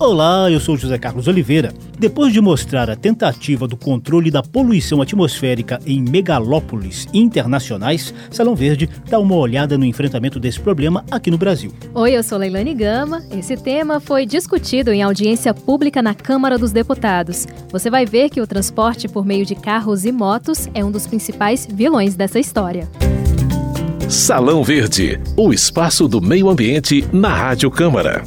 Olá, eu sou José Carlos Oliveira. Depois de mostrar a tentativa do controle da poluição atmosférica em megalópolis internacionais, Salão Verde dá uma olhada no enfrentamento desse problema aqui no Brasil. Oi, eu sou Leilane Gama. Esse tema foi discutido em audiência pública na Câmara dos Deputados. Você vai ver que o transporte por meio de carros e motos é um dos principais vilões dessa história. Salão Verde, o espaço do meio ambiente na Rádio Câmara.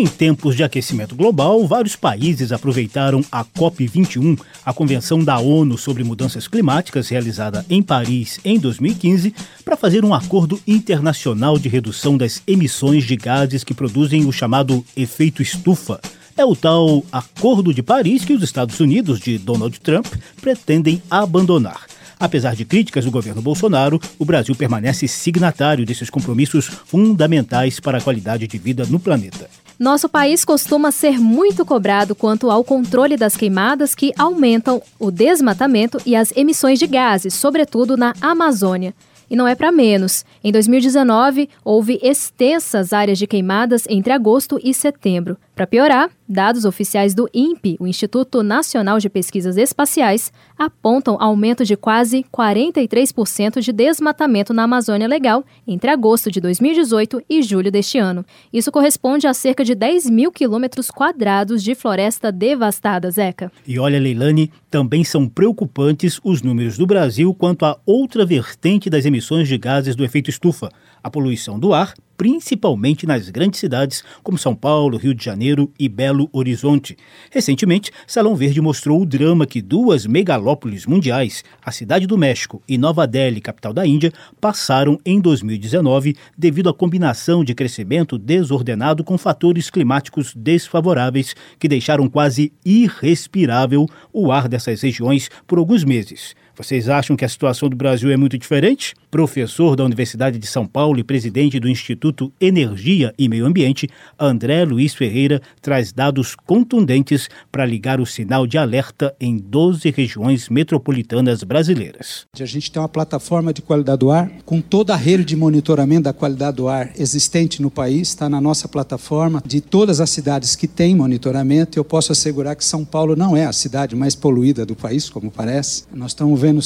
Em tempos de aquecimento global, vários países aproveitaram a COP21, a Convenção da ONU sobre Mudanças Climáticas, realizada em Paris em 2015, para fazer um acordo internacional de redução das emissões de gases que produzem o chamado efeito estufa. É o tal Acordo de Paris que os Estados Unidos de Donald Trump pretendem abandonar. Apesar de críticas do governo Bolsonaro, o Brasil permanece signatário desses compromissos fundamentais para a qualidade de vida no planeta. Nosso país costuma ser muito cobrado quanto ao controle das queimadas que aumentam o desmatamento e as emissões de gases, sobretudo na Amazônia. E não é para menos. Em 2019, houve extensas áreas de queimadas entre agosto e setembro. Para piorar, dados oficiais do INPE, o Instituto Nacional de Pesquisas Espaciais, apontam aumento de quase 43% de desmatamento na Amazônia Legal entre agosto de 2018 e julho deste ano. Isso corresponde a cerca de 10 mil quilômetros quadrados de floresta devastada, Zeca. E olha, Leilani, também são preocupantes os números do Brasil quanto a outra vertente das emissões de gases do efeito estufa, a poluição do ar principalmente nas grandes cidades como São Paulo, Rio de Janeiro e Belo Horizonte. Recentemente, Salão Verde mostrou o drama que duas megalópolis mundiais, a Cidade do México e Nova Delhi, capital da Índia, passaram em 2019 devido à combinação de crescimento desordenado com fatores climáticos desfavoráveis que deixaram quase irrespirável o ar dessas regiões por alguns meses. Vocês acham que a situação do Brasil é muito diferente? Professor da Universidade de São Paulo e presidente do Instituto Energia e Meio Ambiente, André Luiz Ferreira traz dados contundentes para ligar o sinal de alerta em 12 regiões metropolitanas brasileiras. A gente tem uma plataforma de qualidade do ar com toda a rede de monitoramento da qualidade do ar existente no país, está na nossa plataforma de todas as cidades que têm monitoramento. Eu posso assegurar que São Paulo não é a cidade mais poluída do país, como parece. Nós estamos vendo vendo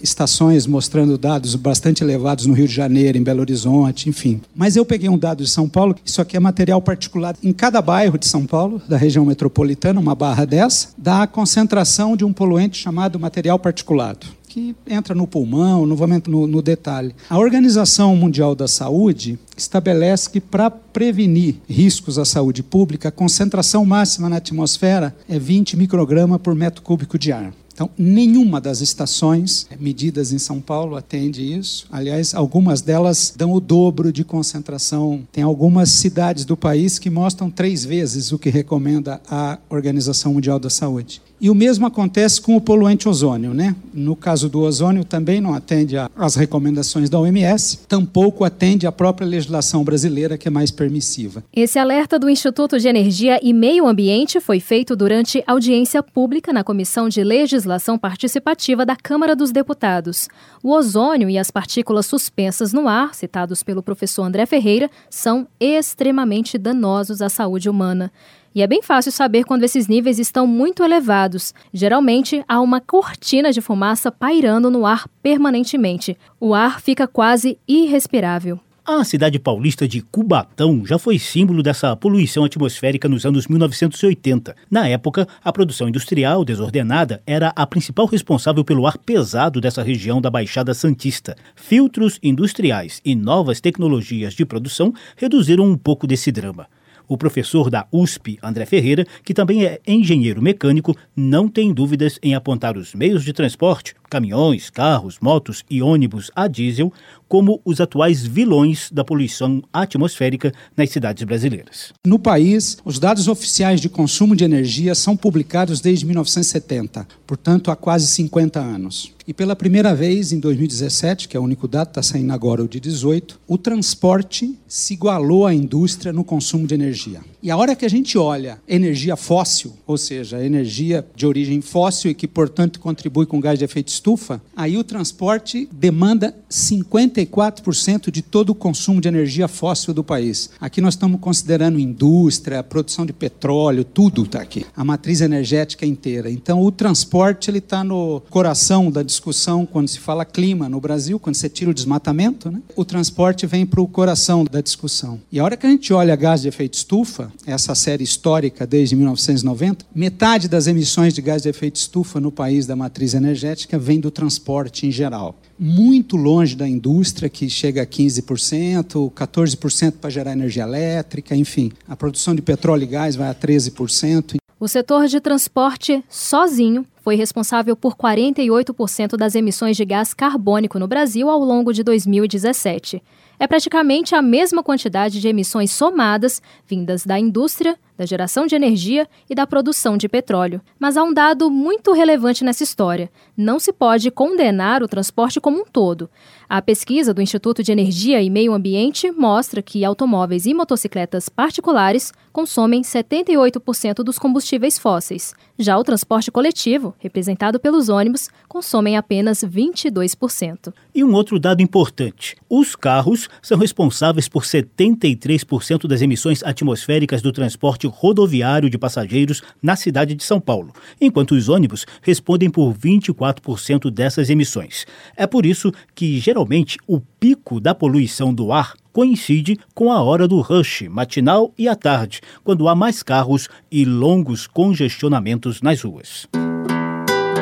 estações mostrando dados bastante elevados no Rio de Janeiro, em Belo Horizonte, enfim. Mas eu peguei um dado de São Paulo, isso aqui é material particular. Em cada bairro de São Paulo, da região metropolitana, uma barra dessa, dá a concentração de um poluente chamado material particulado que entra no pulmão, não vou no, no, detalhe. A Organização Mundial da Saúde estabelece que para prevenir riscos à saúde pública, a concentração máxima na atmosfera é 20 microgramas por metro cúbico de ar. Então, nenhuma das estações medidas em São Paulo atende isso. Aliás, algumas delas dão o dobro de concentração. Tem algumas cidades do país que mostram três vezes o que recomenda a Organização Mundial da Saúde. E o mesmo acontece com o poluente ozônio, né? No caso do ozônio, também não atende às recomendações da OMS, tampouco atende à própria legislação brasileira, que é mais permissiva. Esse alerta do Instituto de Energia e Meio Ambiente foi feito durante audiência pública na Comissão de Legislação Participativa da Câmara dos Deputados. O ozônio e as partículas suspensas no ar, citados pelo professor André Ferreira, são extremamente danosos à saúde humana. E é bem fácil saber quando esses níveis estão muito elevados. Geralmente, há uma cortina de fumaça pairando no ar permanentemente. O ar fica quase irrespirável. A cidade paulista de Cubatão já foi símbolo dessa poluição atmosférica nos anos 1980. Na época, a produção industrial desordenada era a principal responsável pelo ar pesado dessa região da Baixada Santista. Filtros industriais e novas tecnologias de produção reduziram um pouco desse drama. O professor da USP, André Ferreira, que também é engenheiro mecânico, não tem dúvidas em apontar os meios de transporte, caminhões, carros, motos e ônibus a diesel, como os atuais vilões da poluição atmosférica nas cidades brasileiras. No país, os dados oficiais de consumo de energia são publicados desde 1970, portanto há quase 50 anos. E pela primeira vez, em 2017, que é o único dado, está saindo agora o de 18, o transporte se igualou à indústria no consumo de energia. E a hora que a gente olha energia fóssil, ou seja, energia de origem fóssil e que, portanto, contribui com gás de efeito estufa, aí o transporte demanda 54% de todo o consumo de energia fóssil do país. Aqui nós estamos considerando indústria, produção de petróleo, tudo está aqui. A matriz energética inteira. Então, o transporte ele está no coração da discussão quando se fala clima no Brasil, quando você tira o desmatamento, né? o transporte vem para o coração da discussão. E a hora que a gente olha gás de efeito estufa, essa série histórica desde 1990, metade das emissões de gás de efeito estufa no país da matriz energética vem do transporte em geral. Muito longe da indústria, que chega a 15%, 14% para gerar energia elétrica, enfim. A produção de petróleo e gás vai a 13%. O setor de transporte, sozinho, foi responsável por 48% das emissões de gás carbônico no Brasil ao longo de 2017. É praticamente a mesma quantidade de emissões somadas vindas da indústria, da geração de energia e da produção de petróleo. Mas há um dado muito relevante nessa história: não se pode condenar o transporte como um todo. A pesquisa do Instituto de Energia e Meio Ambiente mostra que automóveis e motocicletas particulares consomem 78% dos combustíveis fósseis. Já o transporte coletivo, representado pelos ônibus, consomem apenas 22%. E um outro dado importante: os carros são responsáveis por 73% das emissões atmosféricas do transporte rodoviário de passageiros na cidade de São Paulo, enquanto os ônibus respondem por 24% dessas emissões. É por isso que, geralmente, o pico da poluição do ar coincide com a hora do rush matinal e à tarde, quando há mais carros e longos congestionamentos nas ruas.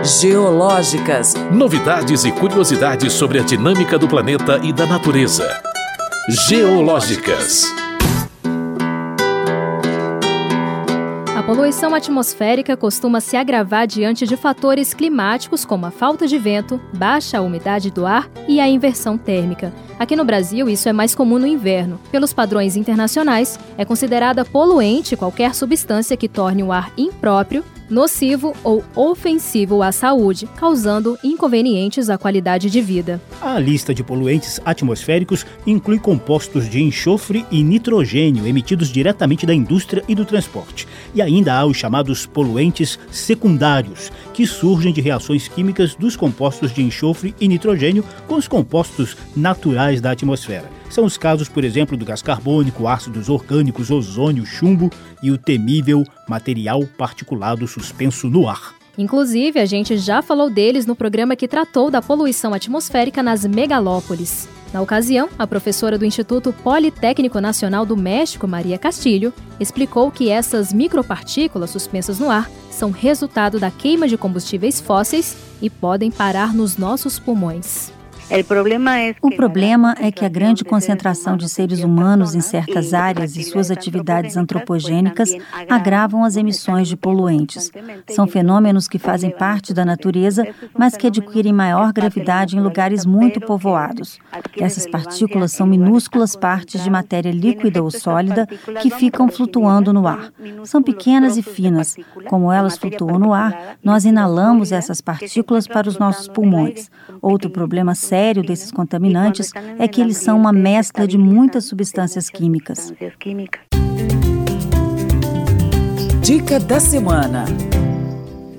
Geológicas. Novidades e curiosidades sobre a dinâmica do planeta e da natureza. Geológicas. A poluição atmosférica costuma se agravar diante de fatores climáticos como a falta de vento, baixa umidade do ar e a inversão térmica. Aqui no Brasil, isso é mais comum no inverno. Pelos padrões internacionais, é considerada poluente qualquer substância que torne o ar impróprio nocivo ou ofensivo à saúde, causando inconvenientes à qualidade de vida. A lista de poluentes atmosféricos inclui compostos de enxofre e nitrogênio emitidos diretamente da indústria e do transporte. E ainda há os chamados poluentes secundários, que surgem de reações químicas dos compostos de enxofre e nitrogênio com os compostos naturais da atmosfera. São os casos, por exemplo, do gás carbônico, ácidos orgânicos, ozônio, chumbo e o temível material particulado suspenso no ar. Inclusive, a gente já falou deles no programa que tratou da poluição atmosférica nas megalópolis. Na ocasião, a professora do Instituto Politécnico Nacional do México, Maria Castilho, explicou que essas micropartículas suspensas no ar são resultado da queima de combustíveis fósseis e podem parar nos nossos pulmões. O problema é que a grande concentração de seres humanos em certas áreas e suas atividades antropogênicas agravam as emissões de poluentes. São fenômenos que fazem parte da natureza, mas que adquirem maior gravidade em lugares muito povoados. Essas partículas são minúsculas partes de matéria líquida ou sólida que ficam flutuando no ar. São pequenas e finas. Como elas flutuam no ar, nós inalamos essas partículas para os nossos pulmões. Outro problema sério sério desses contaminantes é que eles são uma mescla de muitas substâncias químicas. Dica da semana.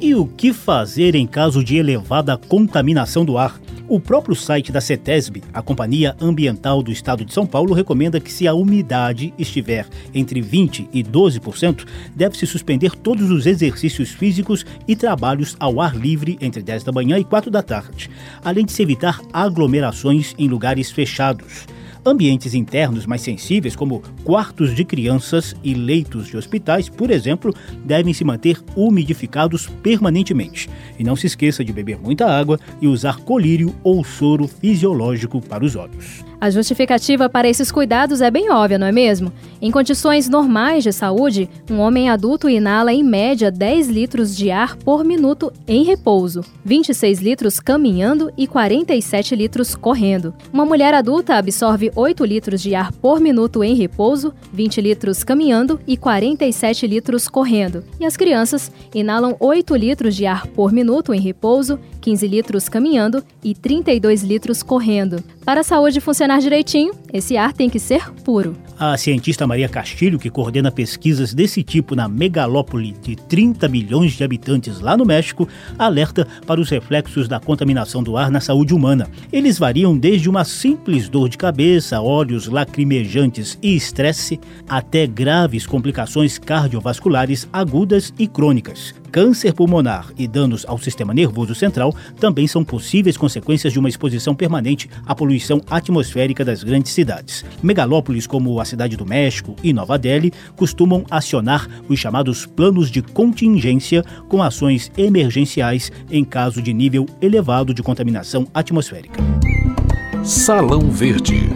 E o que fazer em caso de elevada contaminação do ar? O próprio site da CETESB, a Companhia Ambiental do Estado de São Paulo, recomenda que, se a umidade estiver entre 20% e 12%, deve-se suspender todos os exercícios físicos e trabalhos ao ar livre entre 10 da manhã e 4 da tarde, além de se evitar aglomerações em lugares fechados. Ambientes internos mais sensíveis, como quartos de crianças e leitos de hospitais, por exemplo, devem se manter umidificados permanentemente. E não se esqueça de beber muita água e usar colírio ou soro fisiológico para os olhos. A justificativa para esses cuidados é bem óbvia, não é mesmo? Em condições normais de saúde, um homem adulto inala em média 10 litros de ar por minuto em repouso, 26 litros caminhando e 47 litros correndo. Uma mulher adulta absorve 8 litros de ar por minuto em repouso, 20 litros caminhando e 47 litros correndo. E as crianças inalam 8 litros de ar por minuto em repouso, 15 litros caminhando e 32 litros correndo. Para a saúde funcionar direitinho, esse ar tem que ser puro. A cientista Maria Castilho, que coordena pesquisas desse tipo na megalópole de 30 milhões de habitantes lá no México, alerta para os reflexos da contaminação do ar na saúde humana. Eles variam desde uma simples dor de cabeça, olhos lacrimejantes e estresse, até graves complicações cardiovasculares agudas e crônicas. Câncer pulmonar e danos ao sistema nervoso central também são possíveis consequências de uma exposição permanente à poluição atmosférica das grandes cidades. Megalópolis como a Cidade do México e Nova Delhi costumam acionar os chamados planos de contingência com ações emergenciais em caso de nível elevado de contaminação atmosférica. Salão Verde.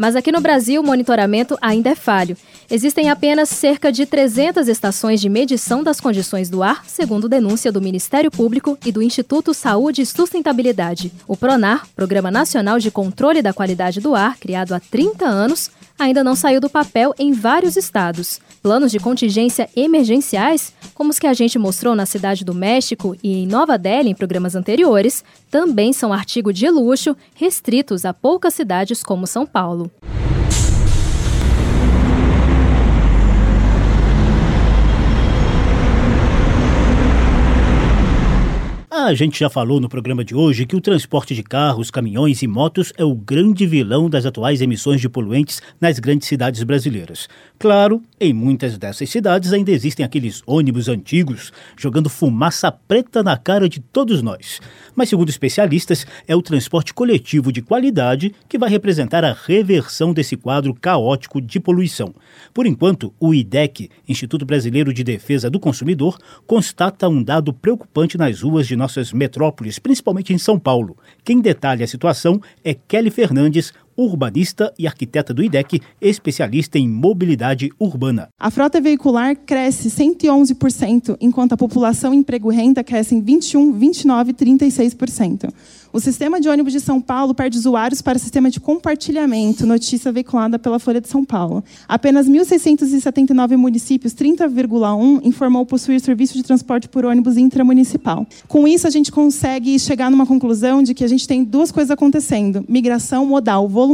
Mas aqui no Brasil, o monitoramento ainda é falho. Existem apenas cerca de 300 estações de medição das condições do ar, segundo denúncia do Ministério Público e do Instituto Saúde e Sustentabilidade. O PRONAR, Programa Nacional de Controle da Qualidade do Ar, criado há 30 anos, ainda não saiu do papel em vários estados. Planos de contingência emergenciais, como os que a gente mostrou na Cidade do México e em Nova Delhi em programas anteriores, também são artigo de luxo restritos a poucas cidades como São Paulo. A gente já falou no programa de hoje que o transporte de carros, caminhões e motos é o grande vilão das atuais emissões de poluentes nas grandes cidades brasileiras. Claro, em muitas dessas cidades ainda existem aqueles ônibus antigos jogando fumaça preta na cara de todos nós. Mas, segundo especialistas, é o transporte coletivo de qualidade que vai representar a reversão desse quadro caótico de poluição. Por enquanto, o IDEC, Instituto Brasileiro de Defesa do Consumidor, constata um dado preocupante nas ruas de nossas metrópoles, principalmente em São Paulo. Quem detalha a situação é Kelly Fernandes, urbanista e arquiteta do IDEC, especialista em mobilidade urbana. A frota veicular cresce 111%, enquanto a população emprego e renda cresce em 21, 29 e 36%. O sistema de ônibus de São Paulo perde usuários para o sistema de compartilhamento, notícia veiculada pela Folha de São Paulo. Apenas 1.679 municípios, 30,1, informou possuir serviço de transporte por ônibus intramunicipal. Com isso, a gente consegue chegar numa conclusão de que a gente tem duas coisas acontecendo: migração modal voluntária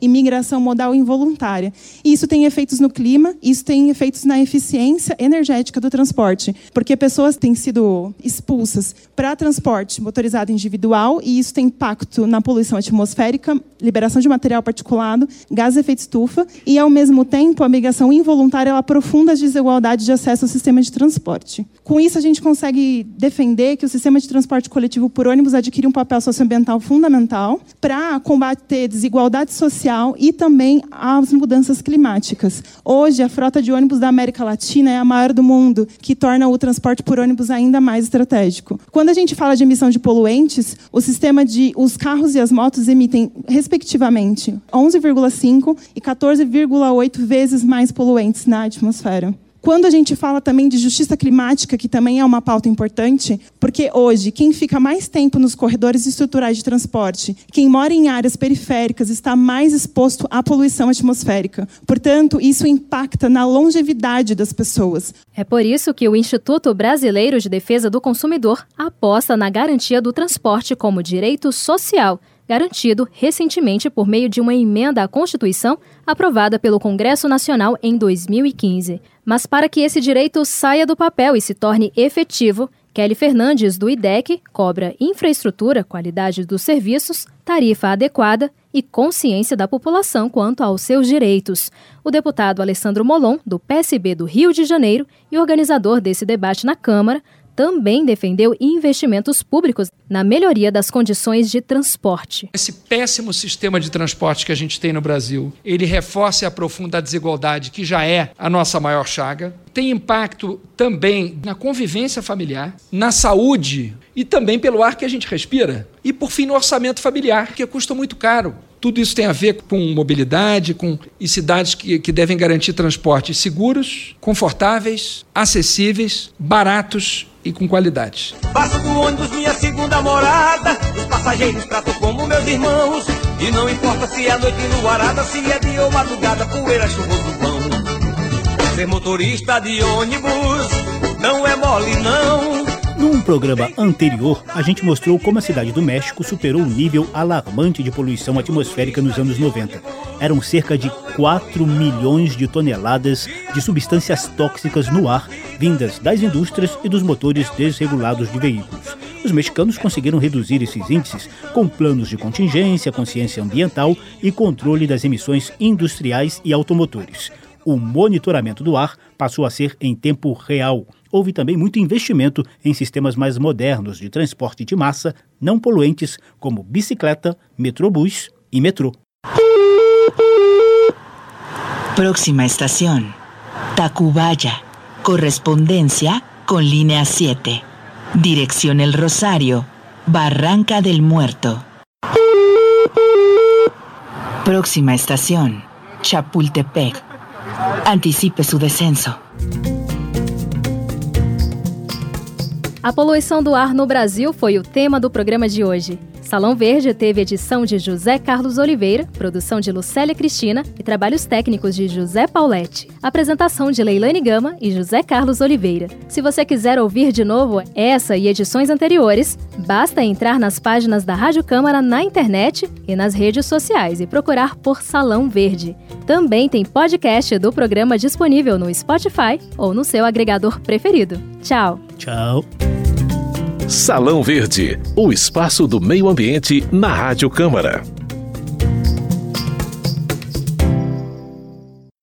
e migração modal involuntária. E isso tem efeitos no clima, isso tem efeitos na eficiência energética do transporte, porque pessoas têm sido expulsas para transporte motorizado individual e isso tem impacto na poluição atmosférica, liberação de material particulado, gás de efeito estufa, e, ao mesmo tempo, a migração involuntária ela aprofunda as desigualdades de acesso ao sistema de transporte. Com isso, a gente consegue defender que o sistema de transporte coletivo por ônibus adquire um papel socioambiental fundamental para combater desigualdade social e também as mudanças climáticas. Hoje, a frota de ônibus da América Latina é a maior do mundo, que torna o transporte por ônibus ainda mais estratégico. Quando a gente fala de emissão de poluentes, o sistema de os carros e as motos emitem, respectivamente, 11,5 e 14,8 vezes mais poluentes na atmosfera. Quando a gente fala também de justiça climática, que também é uma pauta importante, porque hoje quem fica mais tempo nos corredores estruturais de transporte, quem mora em áreas periféricas, está mais exposto à poluição atmosférica. Portanto, isso impacta na longevidade das pessoas. É por isso que o Instituto Brasileiro de Defesa do Consumidor aposta na garantia do transporte como direito social garantido recentemente por meio de uma emenda à Constituição aprovada pelo Congresso Nacional em 2015. Mas para que esse direito saia do papel e se torne efetivo, Kelly Fernandes, do IDEC, cobra infraestrutura, qualidade dos serviços, tarifa adequada e consciência da população quanto aos seus direitos. O deputado Alessandro Molon, do PSB do Rio de Janeiro e organizador desse debate na Câmara, também defendeu investimentos públicos na melhoria das condições de transporte. Esse péssimo sistema de transporte que a gente tem no Brasil, ele reforça e aprofunda a desigualdade, que já é a nossa maior chaga. Tem impacto também na convivência familiar, na saúde e também pelo ar que a gente respira. E, por fim, no orçamento familiar, que custa muito caro. Tudo isso tem a ver com mobilidade com, e cidades que, que devem garantir transportes seguros, confortáveis, acessíveis, baratos e com qualidade. Passo do ônibus minha segunda morada, os passageiros tratam como meus irmãos. E não importa se é noite nuarada, se é dia ou madrugada, poeira, chuva do pão. Ser motorista de ônibus não é mole não. Num programa anterior, a gente mostrou como a cidade do México superou o nível alarmante de poluição atmosférica nos anos 90. Eram cerca de 4 milhões de toneladas de substâncias tóxicas no ar, vindas das indústrias e dos motores desregulados de veículos. Os mexicanos conseguiram reduzir esses índices com planos de contingência, consciência ambiental e controle das emissões industriais e automotores o monitoramento do ar passou a ser em tempo real. Houve também muito investimento em sistemas mais modernos de transporte de massa não poluentes, como bicicleta, metrobus e metrô. Próxima estação: Tacubaya. Correspondência com linha 7. Direção El Rosario, Barranca del Muerto. Próxima estação: Chapultepec. Anticipe seu descenso. A poluição do ar no Brasil foi o tema do programa de hoje. Salão Verde teve edição de José Carlos Oliveira, produção de Lucélia Cristina e trabalhos técnicos de José Pauletti. Apresentação de Leilane Gama e José Carlos Oliveira. Se você quiser ouvir de novo essa e edições anteriores, basta entrar nas páginas da Rádio Câmara na internet e nas redes sociais e procurar por Salão Verde. Também tem podcast do programa disponível no Spotify ou no seu agregador preferido. Tchau! Tchau! Salão Verde, o espaço do meio ambiente na Rádio Câmara.